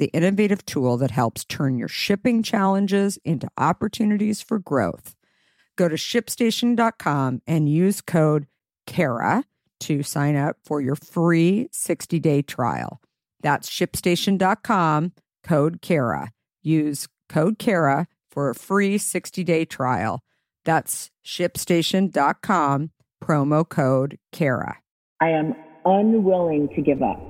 the innovative tool that helps turn your shipping challenges into opportunities for growth. Go to shipstation.com and use code KARA to sign up for your free 60 day trial. That's shipstation.com, code KARA. Use code KARA for a free 60 day trial. That's shipstation.com, promo code KARA. I am unwilling to give up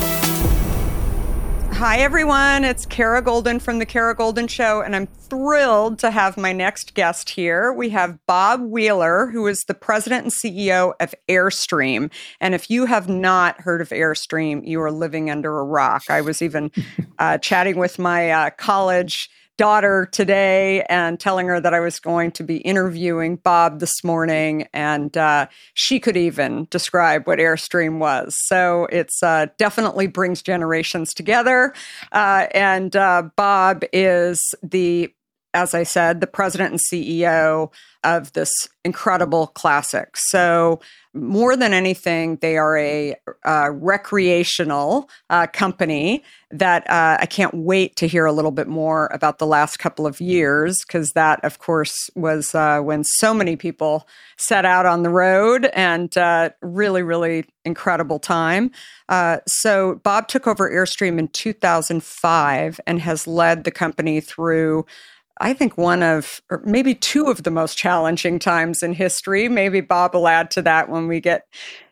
Hi, everyone. It's Kara Goldin from The Kara Goldin Show, and I'm thrilled to have my next guest here. We have Bob Wheeler, who is the president and CEO of Airstream. And if you have not heard of Airstream, you are living under a rock. I was even uh, chatting with my uh, college daughter today and telling her that I was going to be interviewing Bob this morning, and uh, she could even describe what Airstream was. So it's uh, definitely brings generations together. Uh, and uh, Bob is the as I said, the president and CEO of this incredible classic. So, more than anything, they are a uh, recreational uh, company that uh, I can't wait to hear a little bit more about the last couple of years, because that, of course, was uh, when so many people set out on the road and uh, really, really incredible time. Uh, so, Bob took over Airstream in 2005 and has led the company through I think one of, or maybe two of the most challenging times in history. Maybe Bob will add to that when we get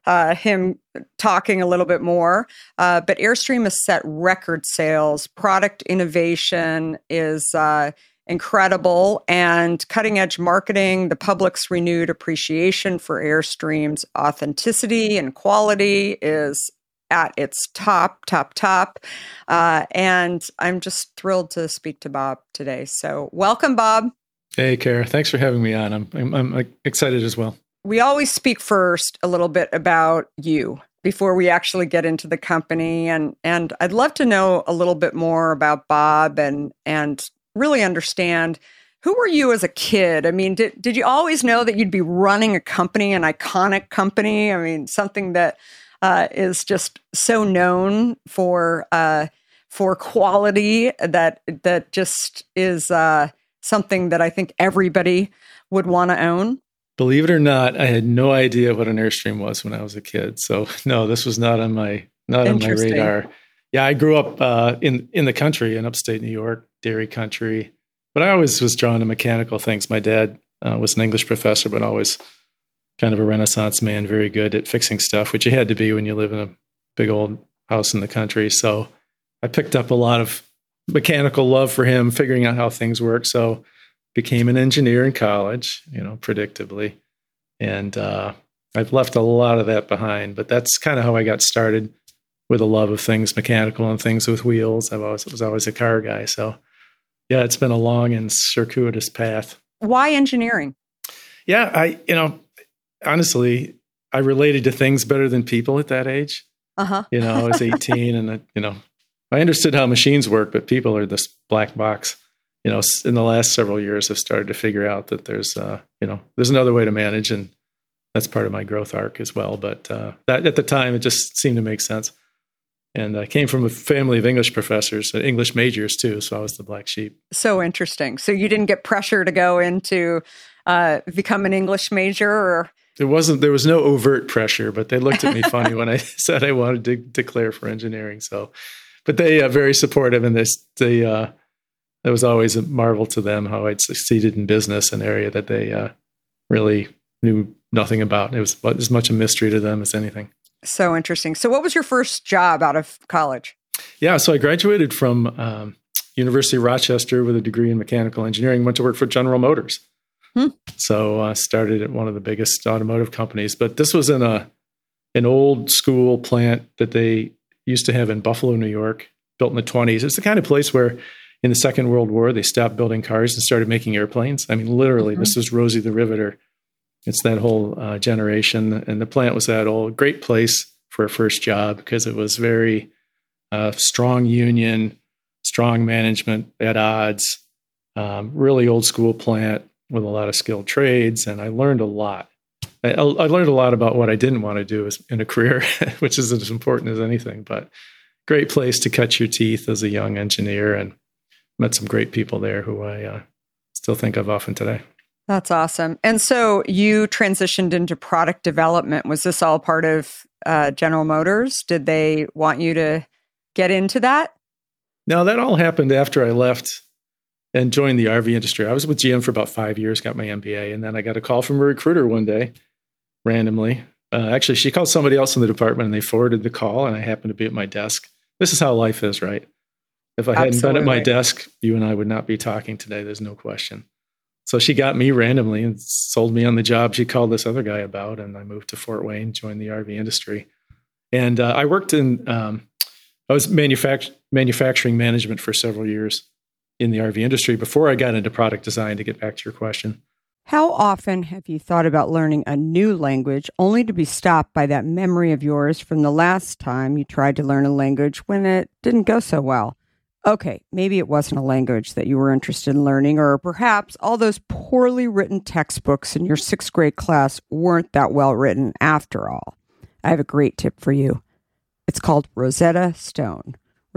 uh, him talking a little bit more. Uh, but Airstream has set record sales. Product innovation is uh, incredible, and cutting edge marketing, the public's renewed appreciation for Airstream's authenticity and quality is at its top, top, top. Uh, and I'm just thrilled to speak to Bob today. So, welcome, Bob. Hey, Kara. Thanks for having me on. I'm, I'm, I'm excited as well. We always speak first a little bit about you before we actually get into the company and and I'd love to know a little bit more about Bob and and really understand who were you as a kid? I mean, did did you always know that you'd be running a company, an iconic company? I mean, something that uh, is just so known for uh, for quality that that just is uh, something that I think everybody would want to own? Believe it or not, I had no idea what an Airstream was when I was a kid. So no, this was not on my not on my radar. Yeah, I grew up uh, in in the country in upstate New York, dairy country, but I always was drawn to mechanical things. My dad uh, was an English professor, but always kind of a Renaissance man, very good at fixing stuff, which you had to be when you live in a big old house in the country. So I picked up a lot of mechanical love for him, figuring out how things work. So became an engineer in college, you know, predictably. And uh, I've left a lot of that behind, but that's kind of how I got started with a love of things mechanical and things with wheels. I was was always a car guy. So yeah, it's been a long and circuitous path. Why engineering? Yeah, I you know, honestly, I related to things better than people at that age. Uh-huh. You know, I was 18 and I, you know, I understood how machines work, but people are this black box. You know, in the last several years, I've started to figure out that there's, uh, you know, there's another way to manage, and that's part of my growth arc as well. But uh, that at the time, it just seemed to make sense. And I came from a family of English professors, uh, English majors too, so I was the black sheep. So interesting. So you didn't get pressure to go into uh, become an English major, or there wasn't. There was no overt pressure, but they looked at me funny when I said I wanted to declare for engineering. So but they are very supportive in this. They uh, it was always a marvel to them how I'd succeeded in business, an area that they uh, really knew nothing about. It was as much a mystery to them as anything. So interesting. So, what was your first job out of college? Yeah, so I graduated from um, University of Rochester with a degree in mechanical engineering. Went to work for General Motors. Hmm. So I started at one of the biggest automotive companies, but this was in a an old school plant that they used to have in Buffalo, New York, built in the 20s. It's the kind of place where in the Second World War they stopped building cars and started making airplanes. I mean, literally, mm-hmm. this was Rosie the Riveter. It's that whole uh, generation. And the plant was that old, great place for a first job because it was very uh, strong union, strong management at odds, um, really old school plant with a lot of skilled trades. And I learned a lot. I, I, learned a lot about what I didn't want to do in a career, which is as important as anything. But great place to cut your teeth as a young engineer, and met some great people there who I uh, still think of often today. That's awesome. And so you transitioned into product development. Was this all part of uh, General Motors? Did they want you to get into that? No, that all happened after I left and joined the RV industry. I was with GM for about five years, got my MBA, and then I got a call from a recruiter one day randomly. Uh, actually, she called somebody else in the department and they forwarded the call, and I happened to be at my desk. This is how life is, right? If I hadn't Absolutely. been at my desk, you and I would not be talking today. There's no question. So she got me randomly and sold me on the job she called this other guy about, and I moved to Fort Wayne, joined the RV industry, and uh, I worked in. Um, I was manufact- manufacturing management for several years in the RV industry before I got into product design. To get back to your question, how often have you thought about learning a new language only to be stopped by that memory of yours from the last time you tried to learn a language when it didn't go so well? Okay, maybe it wasn't a language that you were interested in learning, or perhaps all those poorly written textbooks in your sixth grade class weren't that well written after all. I have a great tip for you. It's called Rosetta Stone.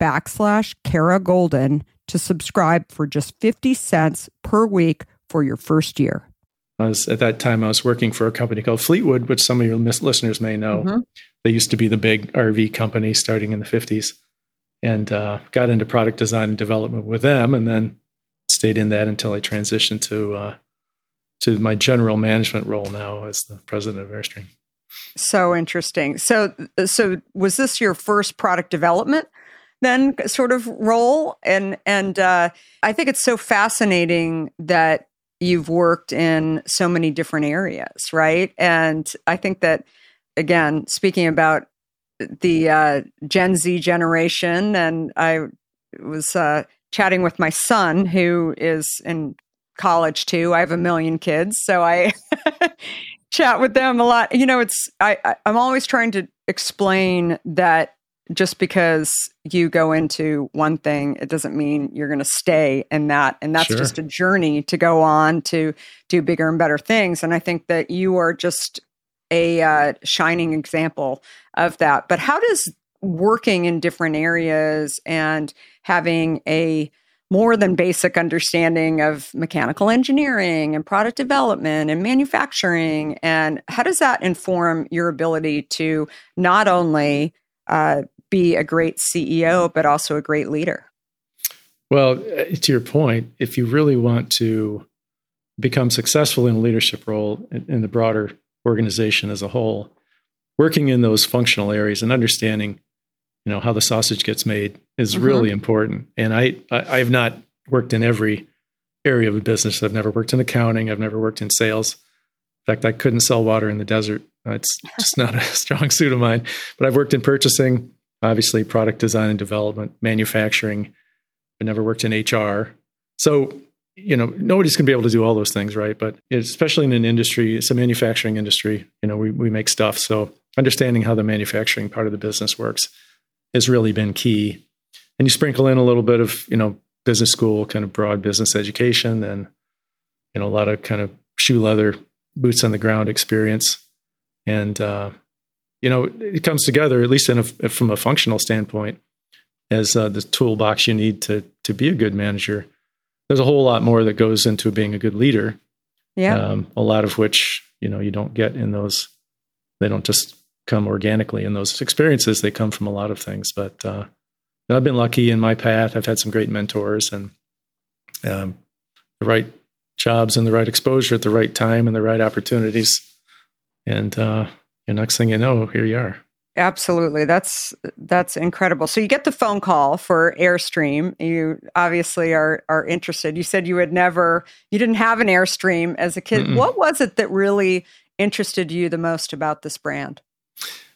backslash Kara Goldin to subscribe for just 50 cents per week for your first year. I was, at that time, I was working for a company called Fleetwood, which some of your listeners may know. Mm-hmm. They used to be the big RV company starting in the 50s and uh, got into product design and development with them, and then stayed in that until I transitioned to uh, to my general management role now as the president of Airstream. So interesting. So, so was this your first product development? Then, sort of role, and and uh, I think it's so fascinating that you've worked in so many different areas, right? And I think that again, speaking about the uh, Gen Z generation, and I was uh, chatting with my son who is in college too. I have a million kids, so I chat with them a lot. You know, it's I, I'm always trying to explain that just because you go into one thing, it doesn't mean you're going to stay in that. And that's sure. just a journey to go on to do bigger and better things. And I think that you are just a uh, shining example of that. But how does working in different areas and having a more than basic understanding of mechanical engineering and product development and manufacturing and how does that inform your ability to not only uh, be a great ceo but also a great leader well uh, to your point if you really want to become successful in a leadership role in, in the broader organization as a whole working in those functional areas and understanding, you know, how the sausage gets made is mm-hmm. really important. And I, I I've not worked in every area of a business. I've never worked in accounting. I've never worked in sales. In fact, I couldn't sell water in the desert. It's just not a strong suit of mine. But I've worked in purchasing, obviously product design and development, manufacturing. I never worked in HR. So, you know, nobody's going to be able to do all those things, right? But especially in an industry, it's a manufacturing industry. You know, we, we make stuff. So understanding how the manufacturing part of the business works has really been key. And you sprinkle in a little bit of, you know, business school, kind of broad business education, and you know, a lot of kind of shoe leather, boots on the ground experience, and uh, you know, it comes together at least a, from a functional standpoint as uh, the toolbox you need to to be a good manager. There's a whole lot more that goes into being a good leader. Yeah, um, a lot of which you know you don't get in those. They don't just come organically in those experiences. They come from a lot of things, but uh, I've been lucky in my path. I've had some great mentors and um, the right jobs and the right exposure at the right time and the right opportunities. And uh, the next thing you know, here you are. Absolutely. That's that's incredible. So you get the phone call for Airstream. You obviously are are interested. You said you had never you didn't have an Airstream as a kid. Mm-mm. What was it that really interested you the most about this brand?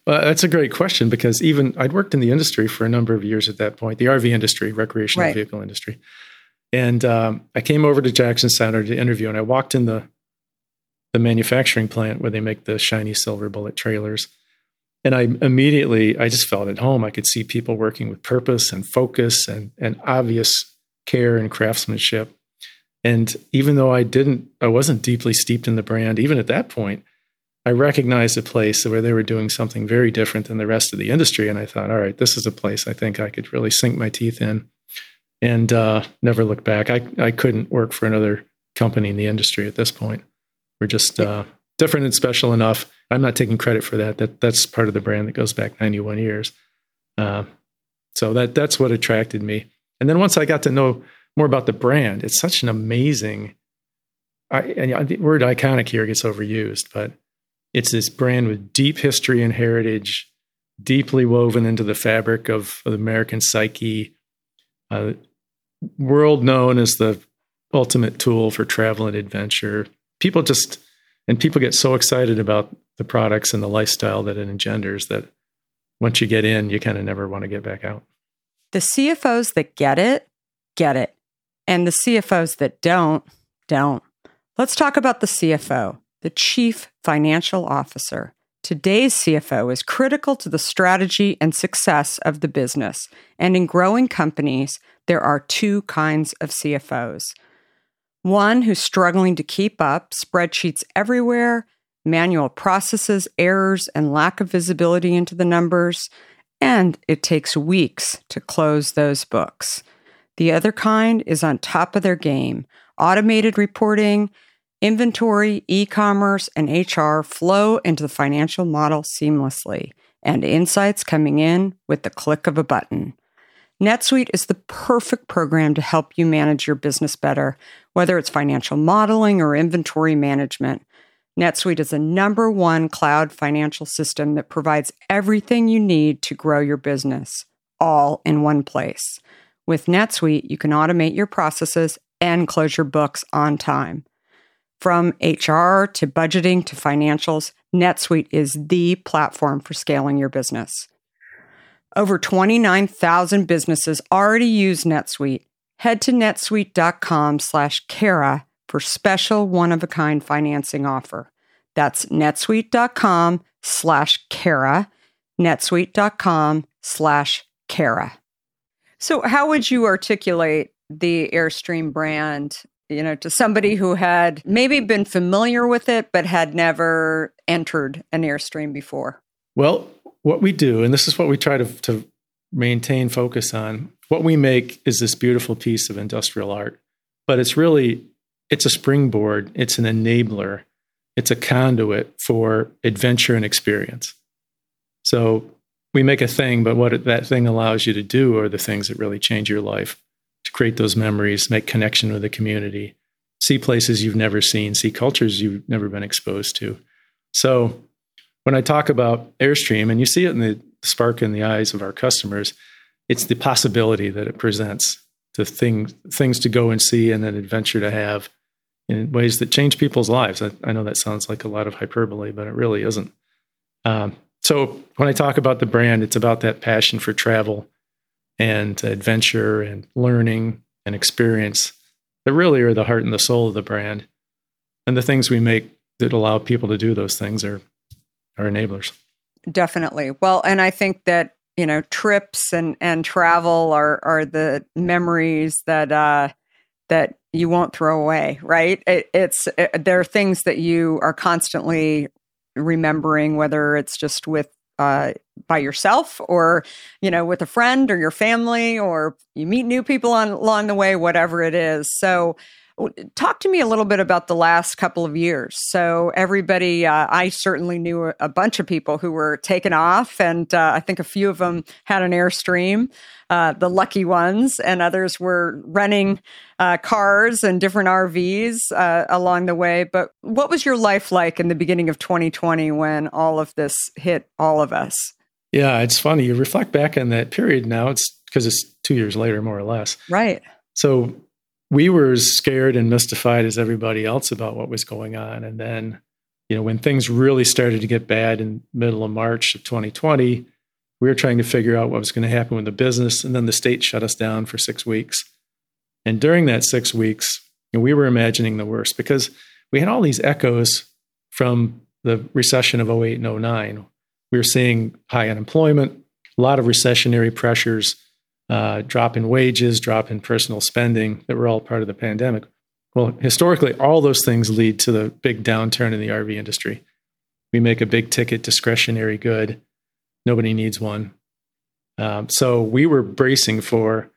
Well, that's a great question because even I'd worked in the industry for a number of years at that point, the RV industry, recreational right. vehicle industry. And um, I came over to Jackson Center to interview, and I walked in the the manufacturing plant where they make the shiny silver bullet trailers. And I immediately, I just felt at home. I could see people working with purpose and focus and, and obvious care and craftsmanship. And even though I didn't, I wasn't deeply steeped in the brand, even at that point, I recognized a place where they were doing something very different than the rest of the industry. And I thought, all right, this is a place I think I could really sink my teeth in and uh, never look back. I, I couldn't work for another company in the industry at this point. We're just uh, different and special enough. I'm not taking credit for that. That that's part of the brand that goes back 91 years. Uh, so that that's what attracted me. And then once I got to know more about the brand, it's such an amazing. I, and the word iconic here gets overused, but it's this brand with deep history and heritage, deeply woven into the fabric of, of the American psyche, uh, world known as the ultimate tool for travel and adventure. People just, and people get so excited about the products and the lifestyle that it engenders that once you get in, you kind of never want to get back out. The CFOs that get it, get it. And the CFOs that don't, don't. Let's talk about the CFO the Chief Financial Officer. Today's CFO is critical to the strategy and success of the business. And in growing companies, there are two kinds of CFOs one who's struggling to keep up, spreadsheets everywhere, manual processes, errors, and lack of visibility into the numbers, and it takes weeks to close those books. The other kind is on top of their game, automated reporting Inventory, e commerce, and HR flow into the financial model seamlessly, and insights coming in with the click of a button. NetSuite is the perfect program to help you manage your business better, whether it's financial modeling or inventory management. NetSuite is the number one cloud financial system that provides everything you need to grow your business, all in one place. With NetSuite, you can automate your processes and close your books on time. From HR to budgeting to financials, NetSuite is the platform for scaling your business. Over 29,000 businesses already use NetSuite. Head to netsuite.com slash Kara for special one-of-a-kind financing offer. That's netsuite.com slash Kara, netsuite.com slash Kara. So how would you articulate the Airstream brand you know, to somebody who had maybe been familiar with it, but had never entered an Airstream before? Well, what we do, and this is what we try to, to maintain focus on, what we make is this beautiful piece of industrial art, but it's really, it's a springboard, it's an enabler, it's a conduit for adventure and experience. So we make a thing, but what that thing allows you to do are the things that really change your life to create those memories, make connection with the community, see places you've never seen, see cultures you've never been exposed to. So when I talk about Airstream, and you see it in the spark in the eyes of our customers, it's the possibility that it presents to things things to go and see and an adventure to have in ways that change people's lives. I, I know that sounds like a lot of hyperbole, but it really isn't. Um, so when I talk about the brand, it's about that passion for travel and adventure and learning and experience that really are the heart and the soul of the brand. And the things we make that allow people to do those things are are enablers. Definitely. Well, and I think that you know trips and and travel are are the memories that uh that you won't throw away right it, it's it, there are things that you are constantly remembering whether it's just with uh, by yourself or you know with a friend or your family or you meet new people on along the way whatever it is so Talk to me a little bit about the last couple of years. So, everybody, uh, I certainly knew a, bunch of people who were taken off, and uh, I think a few of them had an Airstream, uh, the lucky ones, and others were renting uh, cars and different RVs uh, along the way. But what was your life like in the beginning of 2020 when all of this hit all of us? Yeah, it's funny. You reflect back on that period now, it's because it's two years later, more or less. Right. So we were as scared and mystified as everybody else about what was going on. And then, you know, when things really started to get bad in middle of March of 2020, we were trying to figure out what was going to happen with the business. And then the state shut us down for six weeks. And during that six weeks, you know, we were imagining the worst because we had all these echoes from the recession of 08 and 09. We were seeing high unemployment, a lot of recessionary pressures uh, drop in wages, drop in personal spending that were all part of the pandemic. Well, historically, all those things lead to the big downturn in the RV industry. We make a big ticket discretionary good. Nobody needs one. Um, so we were bracing for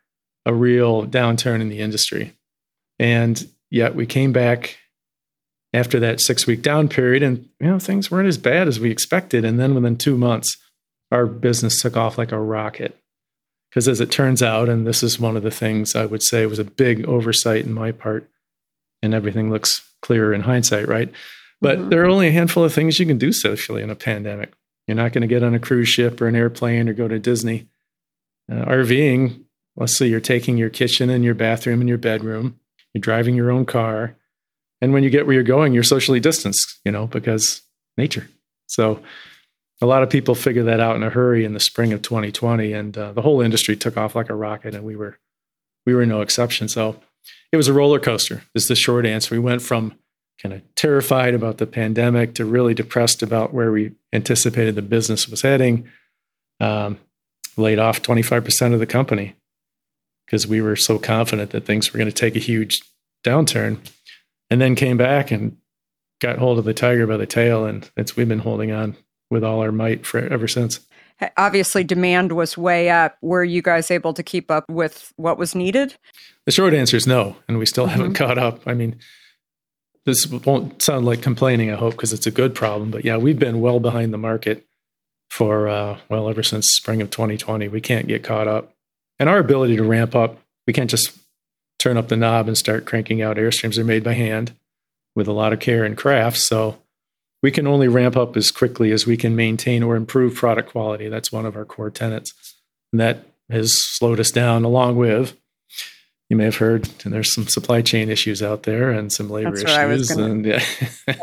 a real downturn in the industry. And yet we came back after that six week down period and you know things weren't as bad as we expected. And then within two months, our business took off like a rocket. Because as it turns out, and this is one of the things I would say was a big oversight in my part, and everything looks clearer in hindsight, right? But mm-hmm. there are only a handful of things you can do socially in a pandemic. You're not going to get on a cruise ship or an airplane or go to Disney. Uh, RVing, let's say you're taking your kitchen and your bathroom and your bedroom, you're driving your own car. And when you get where you're going, you're socially distanced, you know, because nature. So a lot of people figured that out in a hurry in the spring of 2020, and uh, the whole industry took off like a rocket, and we were we were no exception. So it was a roller coaster. Is the short answer. We went from kind of terrified about the pandemic to really depressed about where we anticipated the business was heading. Um, laid off 25% of the company because we were so confident that things were going to take a huge downturn, and then came back and got hold of the tiger by the tail, and it's we've been holding on with all our might for ever since. Obviously, demand was way up. Were you guys able to keep up with what was needed? The short answer is no, and we still mm-hmm. haven't caught up. I mean, this won't sound like complaining, I hope, because it's a good problem. But yeah, we've been well behind the market for, uh, well, ever since spring of 2020. We can't get caught up. And our ability to ramp up, we can't just turn up the knob and start cranking out airstreams. They're made by hand with a lot of care and craft. So we can only ramp up as quickly as we can maintain or improve product quality. That's one of our core tenets. And that has slowed us down along with you may have heard and there's some supply chain issues out there and some labor issues gonna, and yeah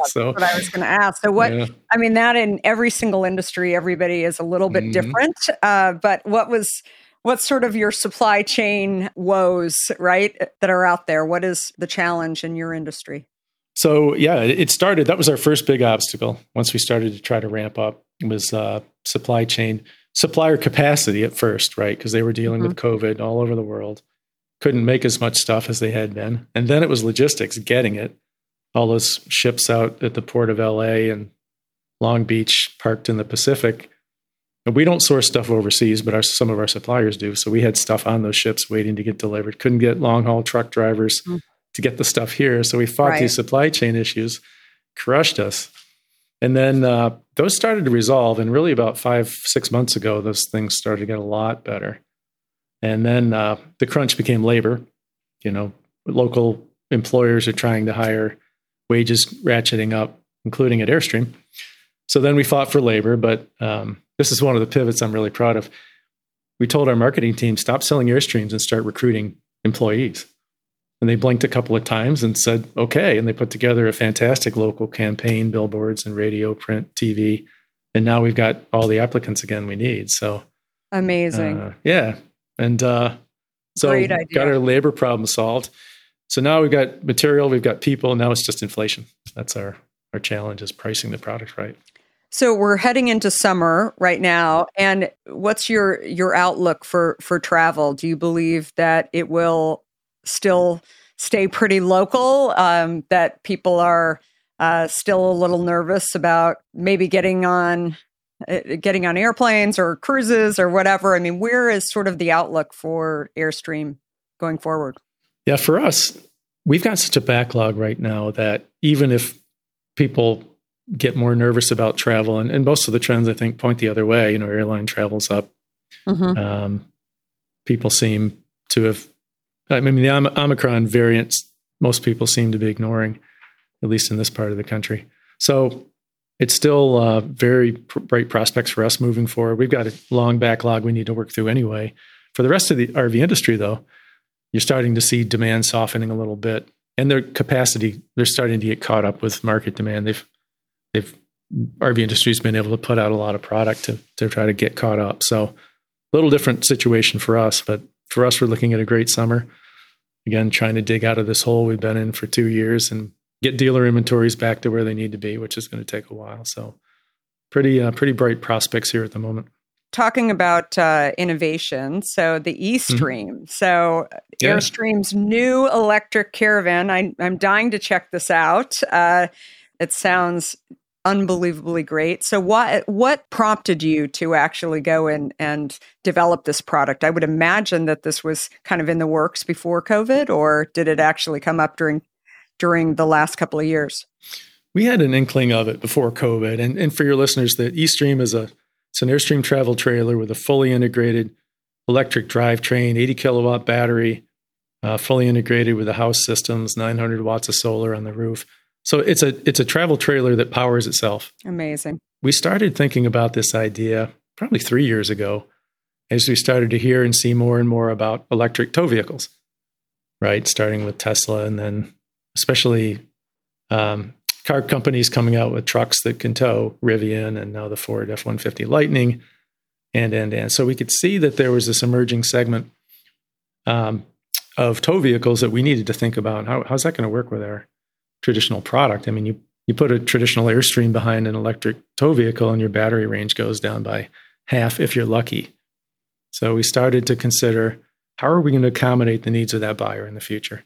so what i was going to ask so what yeah. i mean that in every single industry everybody is a little bit mm-hmm. different uh, but what was what sort of your supply chain woes right that are out there what is the challenge in your industry so yeah, it started. That was our first big obstacle. Once we started to try to ramp up, it was uh, supply chain, supplier capacity at first, right? Because they were dealing mm-hmm. with COVID all over the world, couldn't make as much stuff as they had been, and then it was logistics, getting it. All those ships out at the port of LA and Long Beach, parked in the Pacific. And we don't source stuff overseas, but our, some of our suppliers do. So we had stuff on those ships waiting to get delivered. Couldn't get long haul truck drivers. Mm-hmm to get the stuff here. So we fought right. these supply chain issues, crushed us. And then uh, those started to resolve. And really, about five, six months ago, those things started to get a lot better. And then uh, the crunch became labor. You know, local employers are trying to hire wages ratcheting up, including at Airstream. So then we fought for labor, but um, this is one of the pivots I'm really proud of. We told our marketing team stop selling Airstreams and start recruiting employees. And they blinked a couple of times and said, okay. And they put together a fantastic local campaign, billboards and radio, print, TV. And now we've got all the applicants again we need. So amazing. Uh, yeah. And uh, so got our labor problem solved. So now we've got material, we've got people. Now it's just inflation. That's our our challenge is pricing the product right. So we're heading into summer right now, and what's your your outlook for for travel? Do you believe that it will still stay pretty local? Um, that people are uh, still a little nervous about maybe getting on uh, getting on airplanes or cruises or whatever. I mean, where is sort of the outlook for Airstream going forward? Yeah, for us, we've got such a backlog right now that even if people get more nervous about travel, and, and most of the trends I think point the other way. You know, airline travels up. Mm-hmm. Um, people seem to have. I mean, the Omicron variants, most people seem to be ignoring, at least in this part of the country. So it's still uh, very pr- bright prospects for us moving forward. We've got a long backlog we need to work through anyway. For the rest of the RV industry, though, you're starting to see demand softening a little bit, and their capacity they're starting to get caught up with market demand. They've they've RV industry's been able to put out a lot of product to to try to get caught up. So a little different situation for us, but for us, we're looking at a great summer. Again, trying to dig out of this hole we've been in for two years and get dealer inventories back to where they need to be, which is going to take a while. So, pretty uh, pretty bright prospects here at the moment. Talking about uh, innovation, so the eStream, mm-hmm. so yeah. Airstream's new electric caravan. I, am dying to check this out. Uh, it sounds unbelievably great. So what what prompted you to actually go in and develop this product? I would imagine that this was kind of in the works before COVID, or did it actually come up during during the last couple of years? We had an inkling of it before COVID. And, and for your listeners, the eStream is a it's an Airstream travel trailer with a fully integrated electric drivetrain, 80 kilowatt battery, uh, fully integrated with the house systems, 900 watts of solar on the roof. So it's a it's a travel trailer that powers itself. Amazing. We started thinking about this idea probably three years ago, as we started to hear and see more and more about electric tow vehicles. Right, starting with Tesla and then especially um, car companies coming out with trucks that can tow Rivian and now the Ford F 150 Lightning and, and, and. So we could see that there was this emerging segment um, of tow vehicles that we needed to think about. How, how's that going to work with our traditional product? I mean, you, you put a traditional Airstream behind an electric tow vehicle and your battery range goes down by half if you're lucky. So we started to consider how are we going to accommodate the needs of that buyer in the future?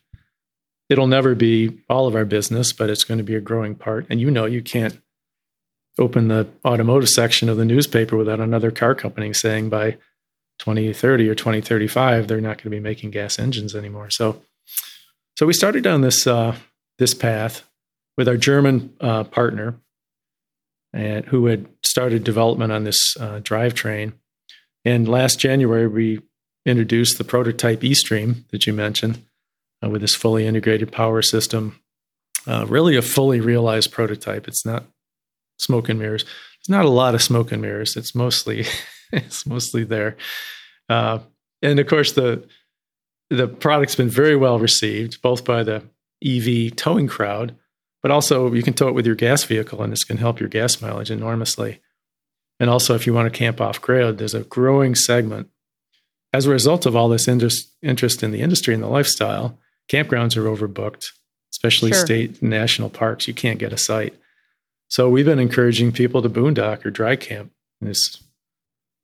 it'll never be all of our business, but it's going to be a growing part. And you know, you can't open the automotive section of the newspaper without another car company saying by 2030 or 2035 they're not going to be making gas engines anymore. So, so we started down this uh, this path with our German uh, partner, and who had started development on this uh, drivetrain. And last January, we introduced the prototype eStream that you mentioned, uh, with this fully integrated power system. Uh, really, a fully realized prototype. It's not smoke and mirrors. It's not a lot of smoke and mirrors. It's mostly it's mostly there. Uh, and of course, the the product's been very well received, both by the EV towing crowd, but also you can tow it with your gas vehicle, and this can help your gas mileage enormously. And also, if you want to camp off grid, there's a growing segment as a result of all this interest, interest in the industry and the lifestyle campgrounds are overbooked, especially sure. state and national parks. You can't get a site. So we've been encouraging people to boondock or dry camp. There's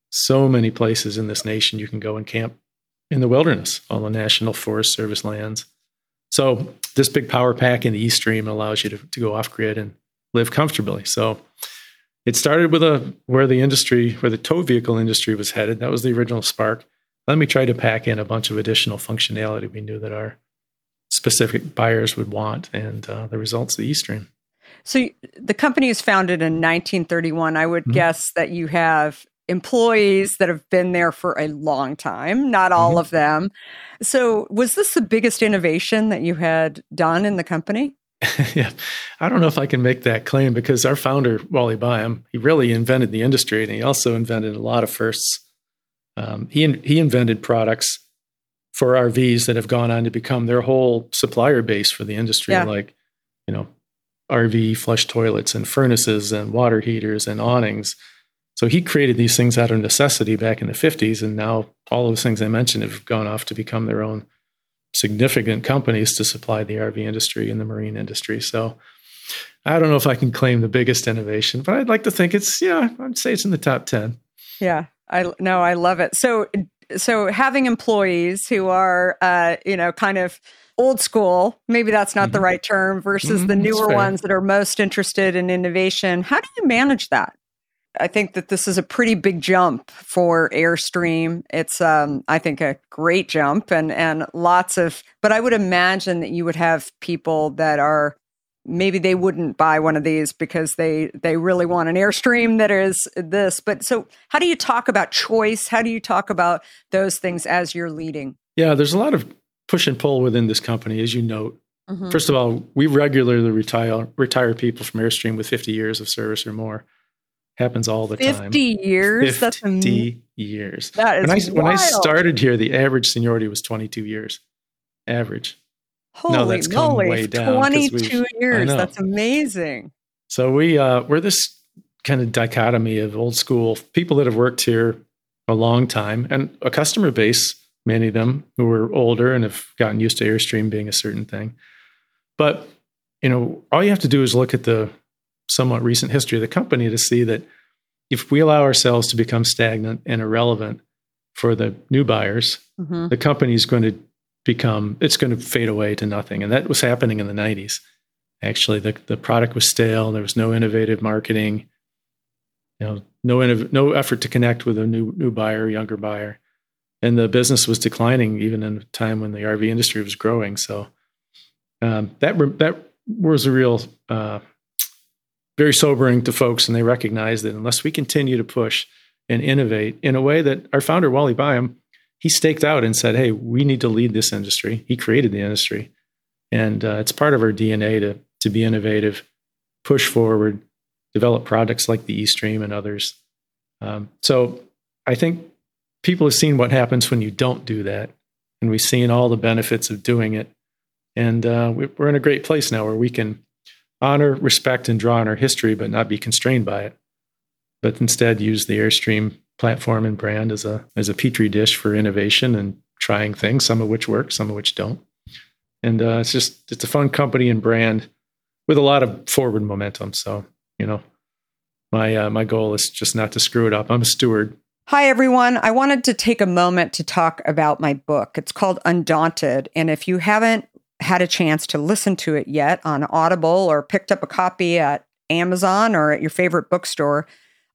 so many places in this nation you can go and camp in the wilderness, all the National Forest Service lands. So this big power pack in the eStream allows you to, to go off grid and live comfortably. So it started with a where the industry, where the tow vehicle industry was headed. That was the original spark. Let me try to pack in a bunch of additional functionality we knew that our specific buyers would want, and uh, the results the eStream. So the company is founded in 1931. I would mm-hmm. guess that you have employees that have been there for a long time, not all mm-hmm. of them. So was this the biggest innovation that you had done in the company? yeah, I don't know if I can make that claim because our founder Wally Byam, he really invented the industry, and he also invented a lot of firsts. Um, he he invented products for RVs that have gone on to become their whole supplier base for the industry, yeah. like you know, RV flush toilets and furnaces and water heaters and awnings. So he created these things out of necessity back in the 50s, and now all those things I mentioned have gone off to become their own significant companies to supply the RV industry and the marine industry. So I don't know if I can claim the biggest innovation, but I'd like to think it's yeah, I'd say it's in the top 10. Yeah. I no, I love it. So so having employees who are uh, you know, kind of old school, maybe that's not mm-hmm. the right term versus mm-hmm, the newer ones that are most interested in innovation. How do you manage that? I think that this is a pretty big jump for Airstream. It's, um, I think, a great jump and and lots of. But I would imagine that you would have people that are maybe they wouldn't buy one of these because they they really want an Airstream that is this. But so, how do you talk about choice? How do you talk about those things as you're leading? Yeah, there's a lot of push and pull within this company, as you note. Mm-hmm. First of all, we regularly retire retire people from Airstream with 50 years of service or more happens all the 50 time. 50 years? 50 years. That is when I, wild. when I started here, the average seniority was 22 years. Average. Holy no, that's moly, way down. 22 years. That's amazing. So we uh, we're this kind of dichotomy of old school people that have worked here a long time and a customer base, many of them who are older and have gotten used to Airstream being a certain thing. But you know, all you have to do is look at the somewhat recent history of the company to see that if we allow ourselves to become stagnant and irrelevant for the new buyers, mm-hmm. the company is going to become it's going to fade away to nothing. And that was happening in the 90s. Actually, the the product was stale. There was no innovative marketing. You know, no innov- no effort to connect with a new new buyer, younger buyer, and the business was declining even in a time when the RV industry was growing. So um, that that was a real uh, very sobering to folks, and they recognize that unless we continue to push and innovate in a way that our founder Wally Byam he staked out and said, "Hey, we need to lead this industry." He created the industry, and uh, it's part of our DNA to to be innovative, push forward, develop products like the eStream and others. Um, so I think people have seen what happens when you don't do that, and we've seen all the benefits of doing it. And uh, we're in a great place now where we can honor, respect, and draw on our history, but not be constrained by it. But instead, use the Airstream platform and brand as a as a petri dish for innovation and trying things, some of which work, some of which don't. And uh, it's just it's a fun company and brand with a lot of forward momentum. So you know, my uh, my goal is just not to screw it up. I'm a steward. Hi, everyone. I wanted to take a moment to talk about my book. It's called Undaunted. And if you haven't had a chance to listen to it yet on Audible or picked up a copy at Amazon or at your favorite bookstore,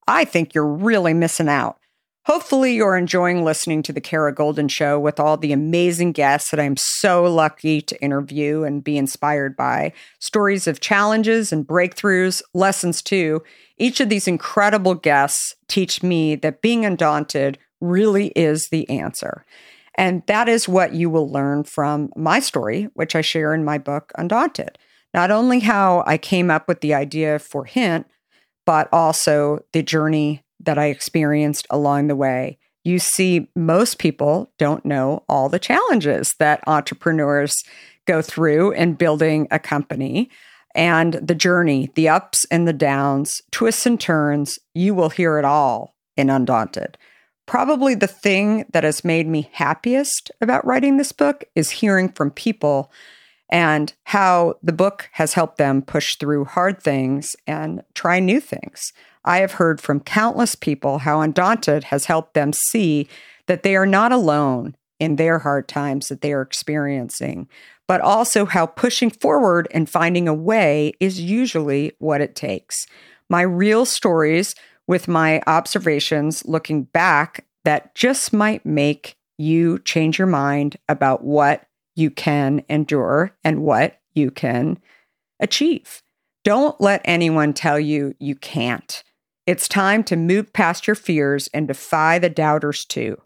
I think you're really missing out. Hopefully, you're enjoying listening to The Kara Goldin Show with all the amazing guests that I'm so lucky to interview and be inspired by. Stories of challenges and breakthroughs, lessons too. Each of these incredible guests teach me that being undaunted really is the answer. And that is what you will learn from my story, which I share in my book, Undaunted. Not only how I came up with the idea for Hint, but also the journey that I experienced along the way. You see, most people don't know all the challenges that entrepreneurs go through in building a company and the journey, the ups and the downs, twists and turns. You will hear it all in Undaunted. Probably the thing that has made me happiest about writing this book is hearing from people and how the book has helped them push through hard things and try new things. I have heard from countless people how Undaunted has helped them see that they are not alone in their hard times that they are experiencing, but also how pushing forward and finding a way is usually what it takes. My real stories with my observations looking back that just might make you change your mind about what you can endure and what you can achieve. Don't let anyone tell you you can't. It's time to move past your fears and defy the doubters too.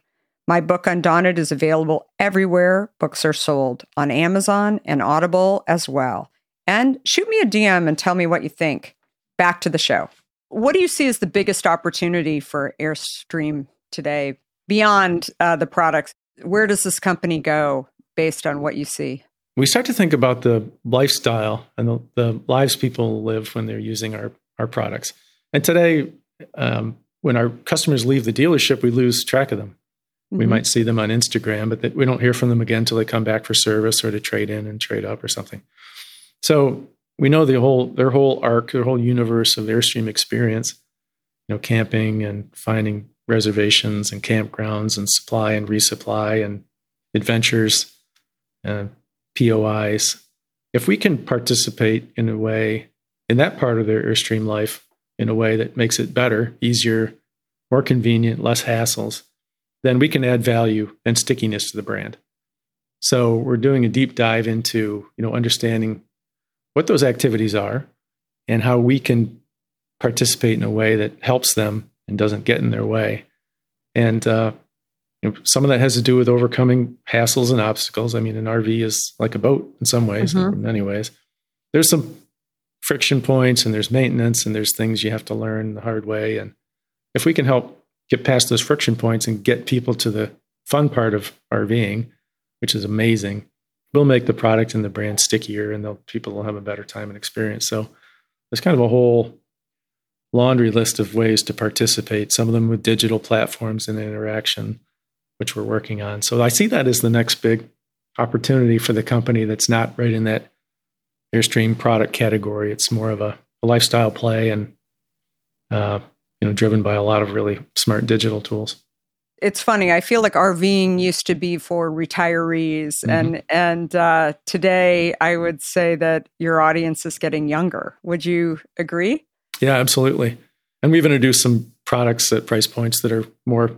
My book Undaunted is available everywhere books are sold, on Amazon and Audible as well. and shoot me a DM and tell me what you think. Back to the show. What do you see as the biggest opportunity for Airstream today beyond uh, the products? Where does this company go based on what you see? We start to think about the lifestyle and the, the lives people live when they're using our, our products. And today, um, when our customers leave the dealership, we lose track of them. Mm-hmm. We might see them on Instagram, but that we don't hear from them again until they come back for service or to trade in and trade up or something. So we know the whole their whole arc, their whole universe of Airstream experience, you know, camping and finding reservations and campgrounds and supply and resupply and adventures uh, and POIs. If we can participate in a way in that part of their Airstream life in a way that makes it better, easier, more convenient, less hassles, then we can add value and stickiness to the brand. So we're doing a deep dive into, you know, understanding what those activities are and how we can participate in a way that helps them and doesn't get in their way. And uh, you know, some of that has to do with overcoming hassles and obstacles. I mean, an RV is like a boat in some ways, mm-hmm. in many ways. There's some friction points and there's maintenance and there's things you have to learn the hard way. And if we can help get past those friction points and get people to the fun part of RVing, which is amazing, we'll make the product and the brand stickier and people will have a better time and experience. So there's kind of a whole laundry list of ways to participate, some of them with digital platforms and interaction, which we're working on. So I see that as the next big opportunity for the company that's not right in that Airstream product category. It's more of a, a lifestyle play and uh, you know driven by a lot of really smart digital tools it's funny. I feel like RVing used to be for retirees, mm-hmm. and and uh, today I would say that your audience is getting younger. Would you agree? Yeah, absolutely. And we've introduced some products at price points that are more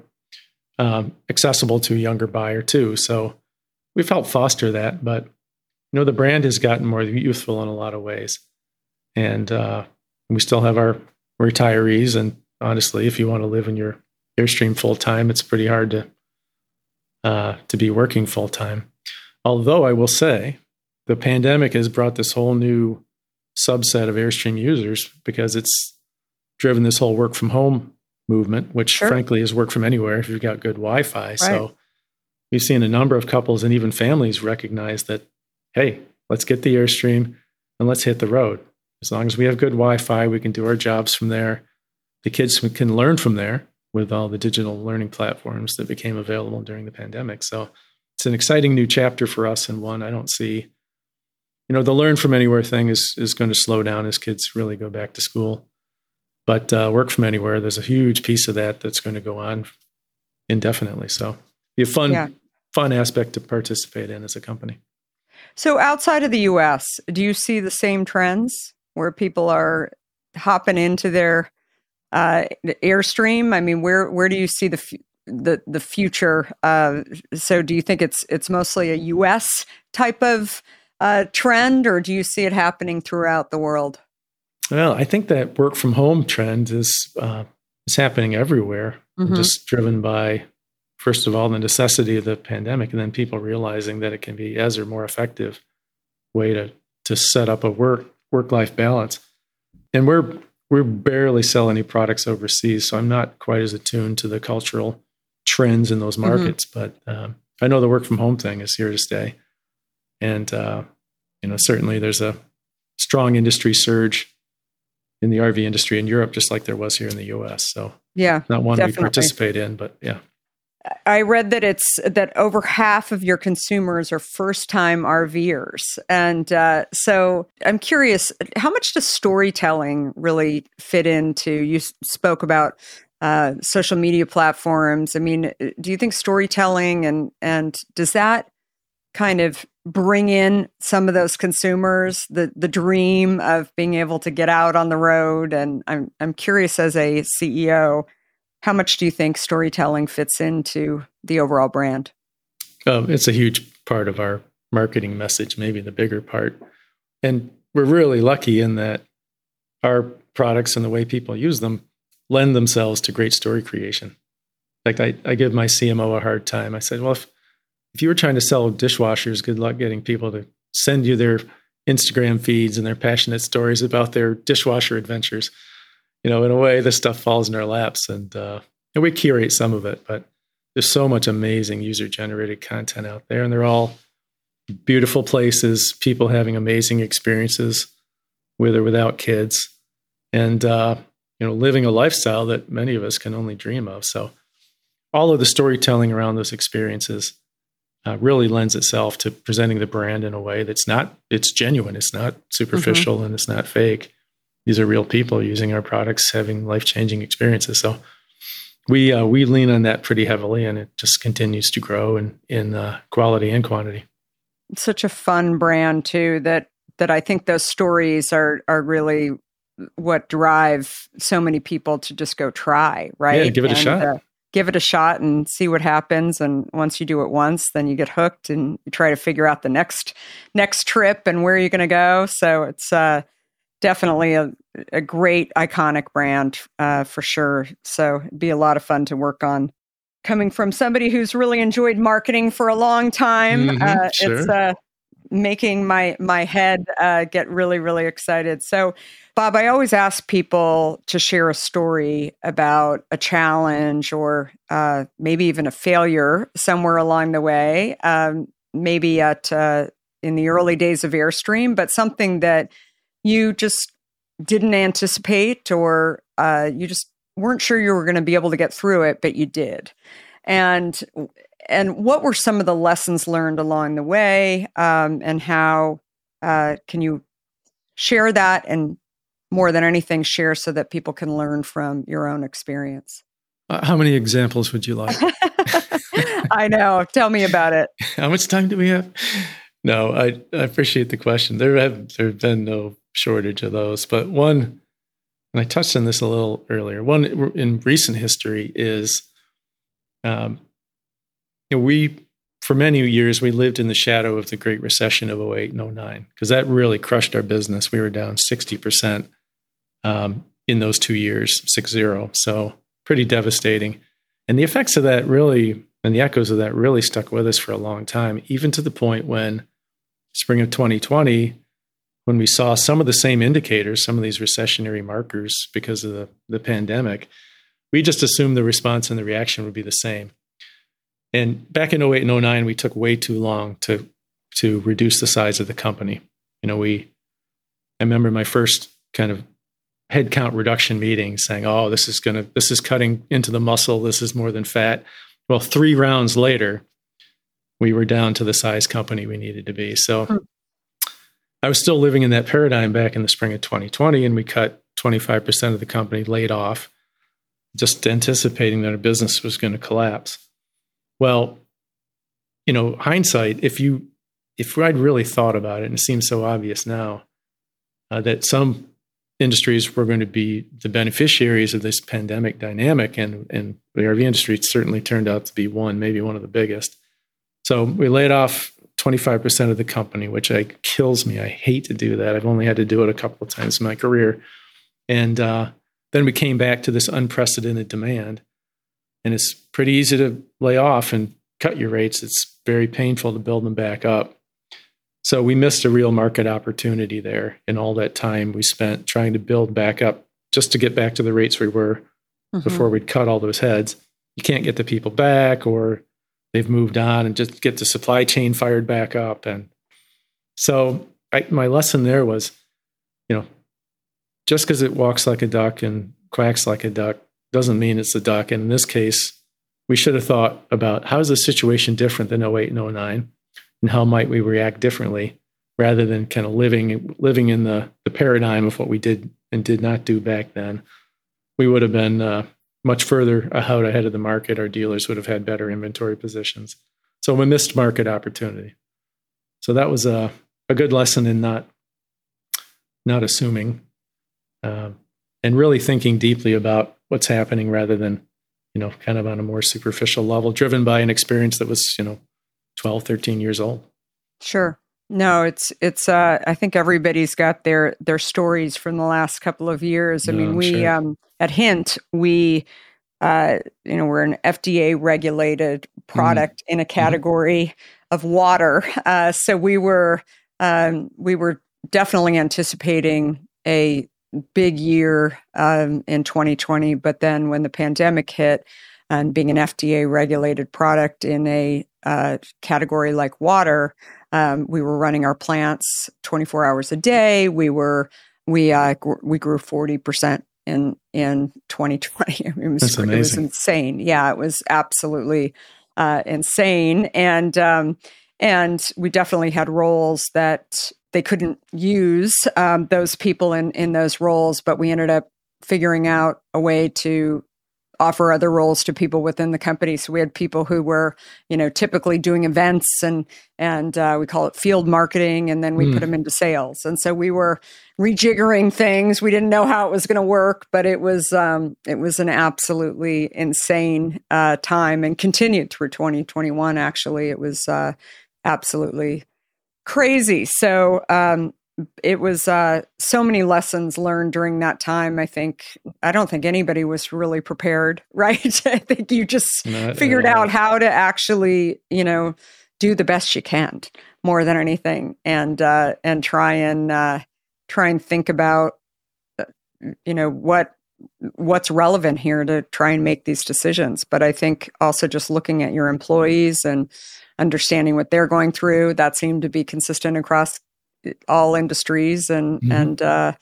um, accessible to a younger buyer too. So we've helped foster that. But you know, the brand has gotten more youthful in a lot of ways, and uh, we still have our retirees. And honestly, if you want to live in your Airstream full time, it's pretty hard to uh, to be working full time. Although I will say, the pandemic has brought this whole new subset of Airstream users because it's driven this whole work from home movement, which sure. frankly is work from anywhere if you've got good Wi-Fi. Right. So we've seen a number of couples and even families recognize that, hey, let's get the Airstream and let's hit the road. As long as we have good Wi-Fi, we can do our jobs from there. The kids can learn from there with all the digital learning platforms that became available during the pandemic. So it's an exciting new chapter for us and one I don't see you know the learn from anywhere thing is is going to slow down as kids really go back to school but uh, work from anywhere there's a huge piece of that that's going to go on indefinitely so be a fun yeah. fun aspect to participate in as a company so outside of the us do you see the same trends where people are hopping into their uh, Airstream? I mean, where where do you see the f- the the future? Uh, so, do you think it's it's mostly a U.S. type of uh, trend, or do you see it happening throughout the world? Well, I think that work from home trend is uh, is happening everywhere, mm-hmm. just driven by first of all the necessity of the pandemic, and then people realizing that it can be as or more effective way to to set up a work work life balance. And we're we barely sell any products overseas, so I'm not quite as attuned to the cultural trends in those mm-hmm. markets. Mm-hmm. But um, I know the work from home thing is here to stay, and uh, you know certainly there's a strong industry surge in the RV industry in Europe, just like there was here in the U.S. So yeah, not one definitely. we participate in, but yeah. I read that it's that over half of your consumers are first time RVers. And uh, so I'm curious, how much does storytelling really fit into? You spoke about uh, social media platforms. I mean, do you think storytelling and, and does that kind of bring in some of those consumers, the, the dream of being able to get out on the road? And I'm, I'm curious as a CEO, how much do you think storytelling fits into the overall brand? Um, it's a huge part of our marketing message, maybe the bigger part. And we're really lucky in that our products and the way people use them lend themselves to great story creation. Like I, I give my CMO a hard time. I said, well, if, if you were trying to sell dishwashers, good luck getting people to send you their Instagram feeds and their passionate stories about their dishwasher adventures. You know, in a way, this stuff falls in our laps, and, uh, and we curate some of it, but there's so much amazing user generated content out there, and they're all beautiful places, people having amazing experiences with or without kids, and uh, you know, living a lifestyle that many of us can only dream of. So, all of the storytelling around those experiences uh, really lends itself to presenting the brand in a way that's not it's genuine, it's not superficial, mm-hmm. and it's not fake. These are real people using our products, having life changing experiences. So. We uh, we lean on that pretty heavily, and it just continues to grow in in uh, quality and quantity such a fun brand too that that I think those stories are are really what drive so many people to just go try, right? Yeah, give it and, a shot. Uh, give it a shot and see what happens. And once you do it once, then you get hooked and you try to figure out the next next trip and where you're going to go. So it's uh, definitely a, a great iconic brand uh, for sure. So it'd be a lot of fun to work on coming from somebody who's really enjoyed marketing for a long time. Mm-hmm, uh, sure. It's uh, making my my head uh, get really really excited. So, Bob, I always ask people to share a story about a challenge or uh, maybe even a failure somewhere along the way. Um, maybe at uh, in the early days of Airstream, but something that you just didn't anticipate or uh, you just weren't sure you were going to be able to get through it, but you did. And and what were some of the lessons learned along the way, um, and how uh, can you share that and more than anything share so that people can learn from your own experience? Uh, how many examples would you like? I know. Tell me about it. How much time do we have? No, I, I appreciate the question. There have there have been no shortage of those, but one and I touched on this a little earlier. One in recent history is, um, you know, we for many years we lived in the shadow of the Great Recession of 08 and 09 because that really crushed our business. We were down 60 percent um, in those two years, six zero. So pretty devastating. And the effects of that really, and the echoes of that really stuck with us for a long time, even to the point when spring of 2020 when we saw some of the same indicators, some of these recessionary markers because of the, the pandemic, we just assumed the response and the reaction would be the same. And back in 08 and 09, we took way too long to to reduce the size of the company. You know, we I remember my first kind of headcount reduction meeting saying, "Oh, this is going to this is cutting into the muscle. This is more than fat." Well, 3 rounds later, we were down to the size company we needed to be. So hmm. I was still living in that paradigm back in the spring of 2020, and we cut 25% of the company laid off, just anticipating that our business was going to collapse. Well, you know, hindsight, if you if I'd really thought about it, and it seems so obvious now uh, that some industries were going to be the beneficiaries of this pandemic dynamic, and and the RV industry certainly turned out to be one, maybe one of the biggest. So we laid off 25% of the company, which I, kills me. I hate to do that. I've only had to do it a couple of times in my career. And uh, then we came back to this unprecedented demand. And it's pretty easy to lay off and cut your rates. It's very painful to build them back up. So we missed a real market opportunity there in all that time we spent trying to build back up just to get back to the rates we were mm-hmm. before we'd cut all those heads. You can't get the people back or they've moved on and just get the supply chain fired back up. And so I, my lesson there was, you know, just because it walks like a duck and quacks like a duck doesn't mean it's a duck. And in this case, we should have thought about how is the situation different than 08 and 09 and how might we react differently rather than kind of living living in the, the paradigm of what we did and did not do back then. We would have been uh, much further out ahead of the market, our dealers would have had better inventory positions. So we missed market opportunity. So that was a, a good lesson in not not assuming uh, and really thinking deeply about what's happening rather than you know kind of on a more superficial level driven by an experience that was you know 12 13 years old sure no it's it's uh i think everybody's got their their stories from the last couple of years i no, mean we sure. um at Hint, we uh, you know, we're an FDA regulated mm-hmm. product mm. in a mm-hmm. category mm. of water. Uh, so we were um, we were definitely anticipating a big year um, in 2020. But then when the pandemic hit, and being an FDA regulated product in a uh, category like water, um, we were running our plants 24 hours a day. We were we uh, gr- we grew 40 percent in in 2020. It was, That's it was insane. Yeah, it was absolutely uh, insane, and um, and we definitely had roles that they couldn't use um, those people in in those roles, but we ended up figuring out a way to offer other roles to people within the company. So we had people who were, you know, typically doing events and and uh, we call it field marketing, and then we Mm. put them into sales. And so we were rejiggering things. We didn't know how it was going to work, but it was um, it was an absolutely insane uh, time, and continued through 2021. Actually, it was uh, absolutely crazy. So um, it was uh, so many lessons learned during that time. I think I don't think anybody was really prepared, right? I think you just Not figured out how to actually, you know, do the best you can more than anything, and uh, and try and uh, try and think about, uh, you know, what what's relevant here to try and make these decisions. But I think also just looking at your employees and understanding what they're going through that seemed to be consistent across all industries and Mhm. and uh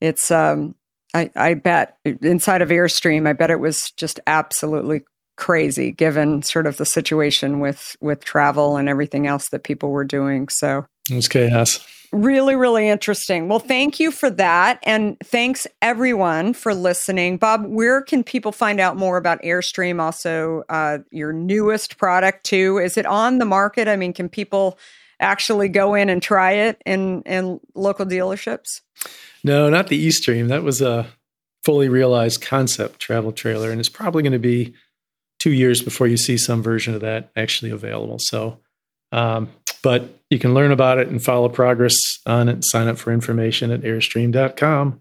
it's um I, I bet inside of Airstream, I bet it was just absolutely crazy given sort of the situation with with travel and everything else that people were doing. So It was chaos. Really, really interesting. Well, thank you for that. And thanks everyone for listening. Bob, where can people find out more about Airstream? Also, uh, your newest product, too. Is it on the market? I mean, can people actually go in and try it in, in local dealerships? No, not the eStream. That was a fully realized concept travel trailer, and it's probably going to be two years before you see some version of that actually available. So, um, but you can learn about it and follow progress on it. Sign up for information at airstream.com.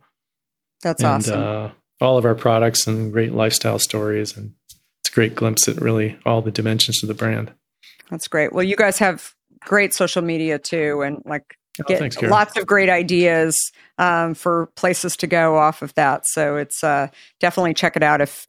That's and awesome. uh, all of our products and great lifestyle stories, and it's a great glimpse at really all the dimensions of the brand. That's great. Well, you guys have great social media too, and like Oh, get thanks, lots of great ideas um, for places to go off of that. So it's uh, definitely check it out if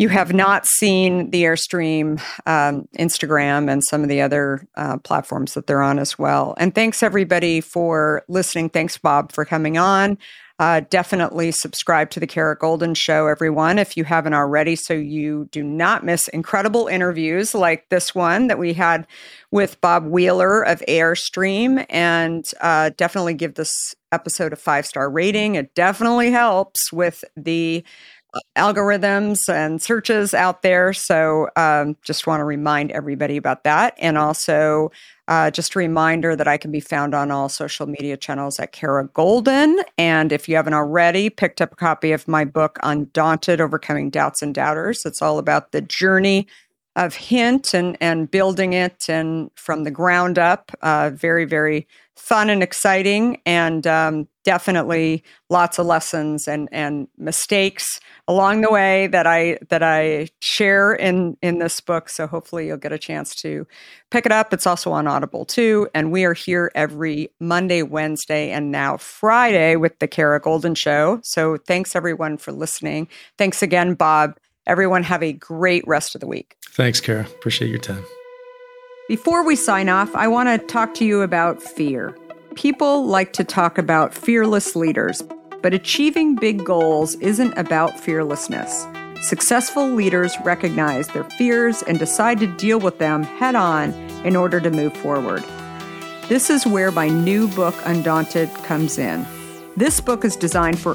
you have not seen the Airstream um, Instagram and some of the other uh, platforms that they're on as well. And thanks everybody for listening. Thanks Bob for coming on. Uh, definitely subscribe to the Kara Goldin Show, everyone, if you haven't already, so you do not miss incredible interviews like this one that we had with Bob Wheeler of Airstream. And uh, definitely give this episode a five star rating. It definitely helps with the algorithms and searches out there. So um, just want to remind everybody about that. And also, uh, just a reminder that I can be found on all social media channels at Kara Goldin. And if you haven't already picked up a copy of my book, Undaunted Overcoming Doubts and Doubters, it's all about the journey of Hint and, and building it and from the ground up. Uh, very, very fun and exciting. And um, definitely lots of lessons and, and mistakes along the way that I that I share in in this book. So hopefully you'll get a chance to pick it up. It's also on Audible too, and we are here every Monday, Wednesday, and now Friday with the Kara Goldin Show. So thanks everyone for listening. Thanks again, Bob. Everyone have a great rest of the week. Thanks, Kara. Appreciate your time. Before we sign off, I want to talk to you about fear. People like to talk about fearless leaders, but achieving big goals isn't about fearlessness. Successful leaders recognize their fears and decide to deal with them head on in order to move forward. This is where my new book, Undaunted, comes in. This book is designed for